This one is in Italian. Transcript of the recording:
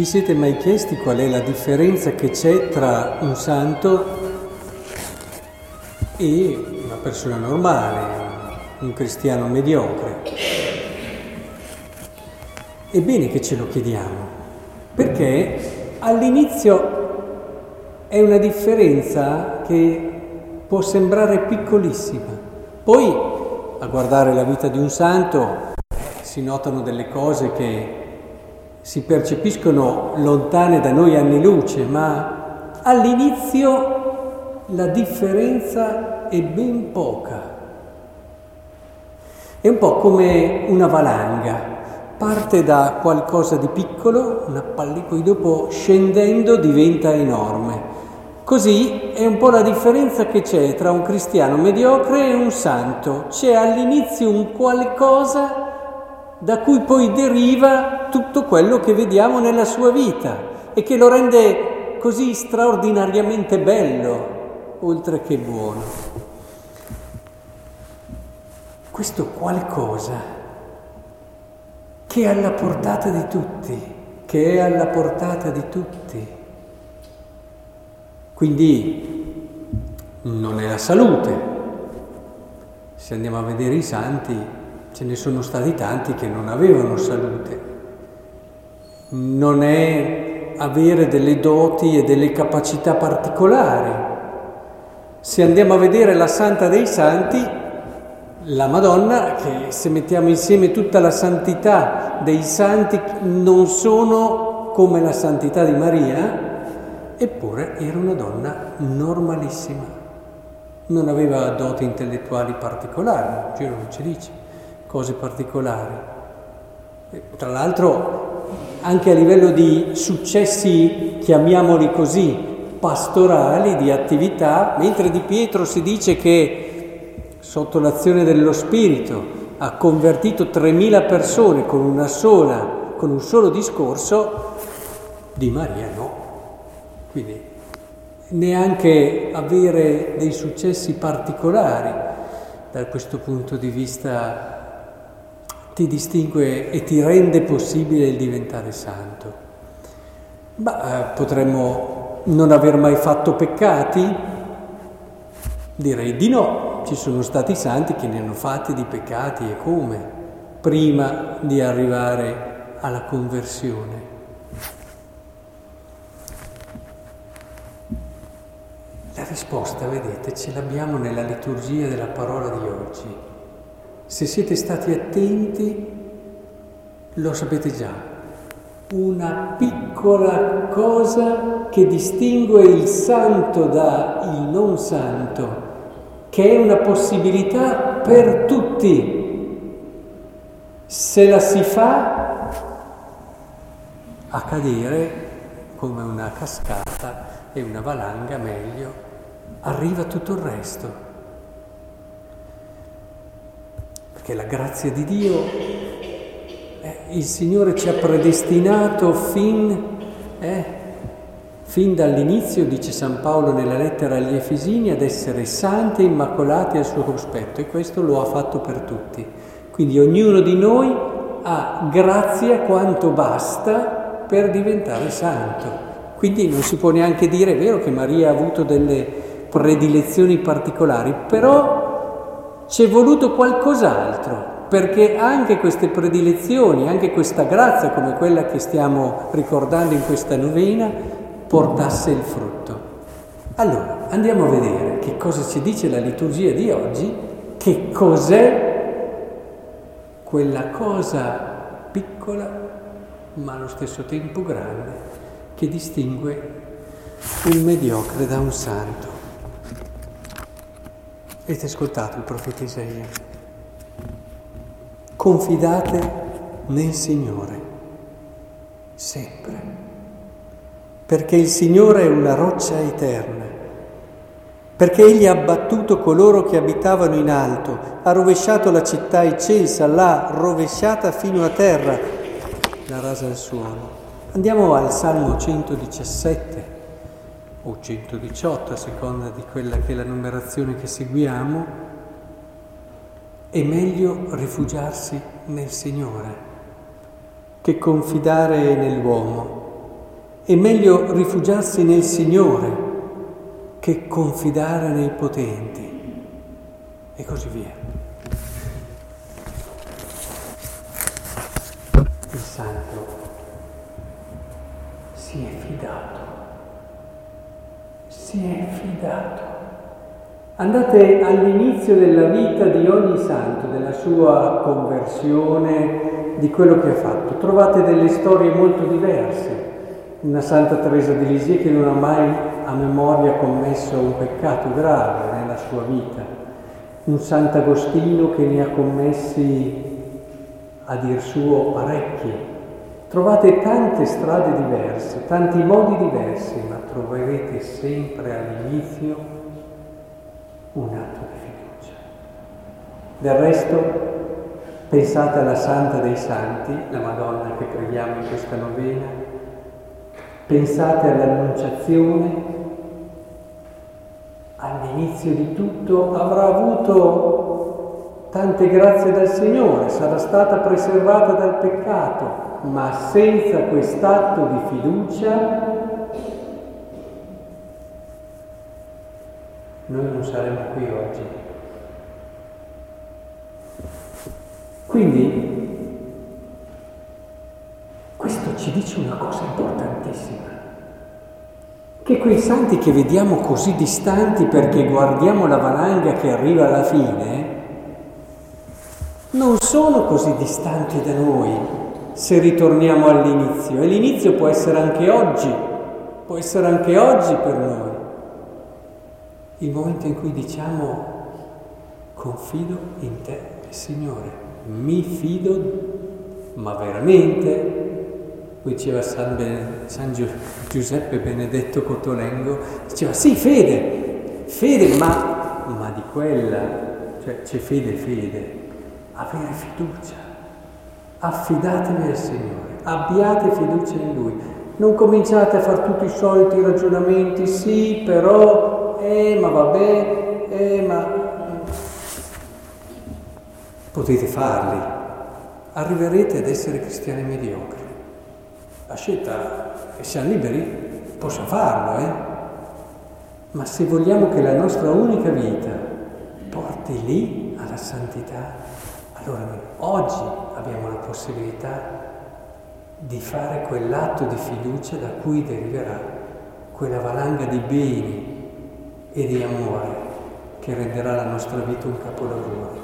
Vi siete mai chiesti qual è la differenza che c'è tra un santo e una persona normale, un cristiano mediocre? È bene che ce lo chiediamo, perché all'inizio è una differenza che può sembrare piccolissima. Poi, a guardare la vita di un santo, si notano delle cose che si percepiscono lontane da noi anni luce, ma all'inizio la differenza è ben poca. È un po' come una valanga, parte da qualcosa di piccolo, una palla, poi dopo scendendo diventa enorme. Così è un po' la differenza che c'è tra un cristiano mediocre e un santo. C'è all'inizio un qualcosa da cui poi deriva tutto quello che vediamo nella sua vita e che lo rende così straordinariamente bello, oltre che buono. Questo qualcosa che è alla portata di tutti, che è alla portata di tutti. Quindi non è la salute. Se andiamo a vedere i santi, ce ne sono stati tanti che non avevano salute. Non è avere delle doti e delle capacità particolari. Se andiamo a vedere la Santa dei Santi, la Madonna, che se mettiamo insieme tutta la santità dei santi, non sono come la santità di Maria, eppure era una donna normalissima. Non aveva doti intellettuali particolari, il giro non ci dice cose particolari. Tra l'altro anche a livello di successi, chiamiamoli così, pastorali, di attività, mentre di Pietro si dice che sotto l'azione dello Spirito ha convertito 3.000 persone con una sola, con un solo discorso, di Maria no. Quindi neanche avere dei successi particolari da questo punto di vista ti distingue e ti rende possibile il diventare santo? Beh, potremmo non aver mai fatto peccati? Direi di no, ci sono stati santi che ne hanno fatti di peccati e come, prima di arrivare alla conversione. La risposta, vedete, ce l'abbiamo nella liturgia della parola di oggi. Se siete stati attenti, lo sapete già, una piccola cosa che distingue il santo dal non santo, che è una possibilità per tutti. Se la si fa a cadere come una cascata e una valanga meglio, arriva tutto il resto. Perché la grazia di Dio, eh, il Signore ci ha predestinato fin, eh, fin dall'inizio, dice San Paolo nella lettera agli Efesini, ad essere santi e immacolati al suo cospetto e questo lo ha fatto per tutti. Quindi ognuno di noi ha grazia quanto basta per diventare santo. Quindi non si può neanche dire, è vero che Maria ha avuto delle predilezioni particolari, però ci è voluto qualcos'altro perché anche queste predilezioni, anche questa grazia come quella che stiamo ricordando in questa novena, portasse il frutto. Allora, andiamo a vedere che cosa ci dice la liturgia di oggi, che cos'è quella cosa piccola ma allo stesso tempo grande che distingue un mediocre da un santo. Avete ascoltato il profeta Isaia? Confidate nel Signore, sempre, perché il Signore è una roccia eterna, perché Egli ha abbattuto coloro che abitavano in alto, ha rovesciato la città eccelsa, l'ha rovesciata fino a terra, la rasa al suolo. Andiamo al Salmo 117 o 118 a seconda di quella che è la numerazione che seguiamo, è meglio rifugiarsi nel Signore che confidare nell'uomo. È meglio rifugiarsi nel Signore che confidare nei potenti e così via. Il santo si è fidato, si è fidato. Andate all'inizio della vita di ogni santo, della sua conversione, di quello che ha fatto. Trovate delle storie molto diverse. Una Santa Teresa di Lisieux che non ha mai a memoria commesso un peccato grave nella sua vita. Un Sant'Agostino che ne ha commessi a dir suo parecchi. Trovate tante strade diverse, tanti modi diversi, ma troverete sempre all'inizio un atto di fiducia. Del resto, pensate alla Santa dei Santi, la Madonna che preghiamo in questa novena, pensate all'Annunciazione, all'inizio di tutto avrà avuto tante grazie dal Signore, sarà stata preservata dal peccato, ma senza quest'atto di fiducia noi non saremmo qui oggi. Quindi questo ci dice una cosa importantissima, che quei santi che vediamo così distanti perché guardiamo la valanga che arriva alla fine, non sono così distanti da noi se ritorniamo all'inizio. E l'inizio può essere anche oggi, può essere anche oggi per noi il momento in cui diciamo confido in te, Signore, mi fido, ma veramente, poi diceva San, ben, San Giuseppe Benedetto Cotolengo, diceva sì, fede, fede, ma, ma di quella, cioè c'è fede, fede, avere fiducia, affidatevi al Signore, abbiate fiducia in Lui, non cominciate a fare tutti i soliti ragionamenti, sì, però eh ma vabbè, eh ma... Potete farli, arriverete ad essere cristiani mediocri. La scelta, e siamo liberi, posso farlo, eh? Ma se vogliamo che la nostra unica vita porti lì alla santità, allora noi oggi abbiamo la possibilità di fare quell'atto di fiducia da cui deriverà quella valanga di beni e di amore che renderà la nostra vita un capolavoro.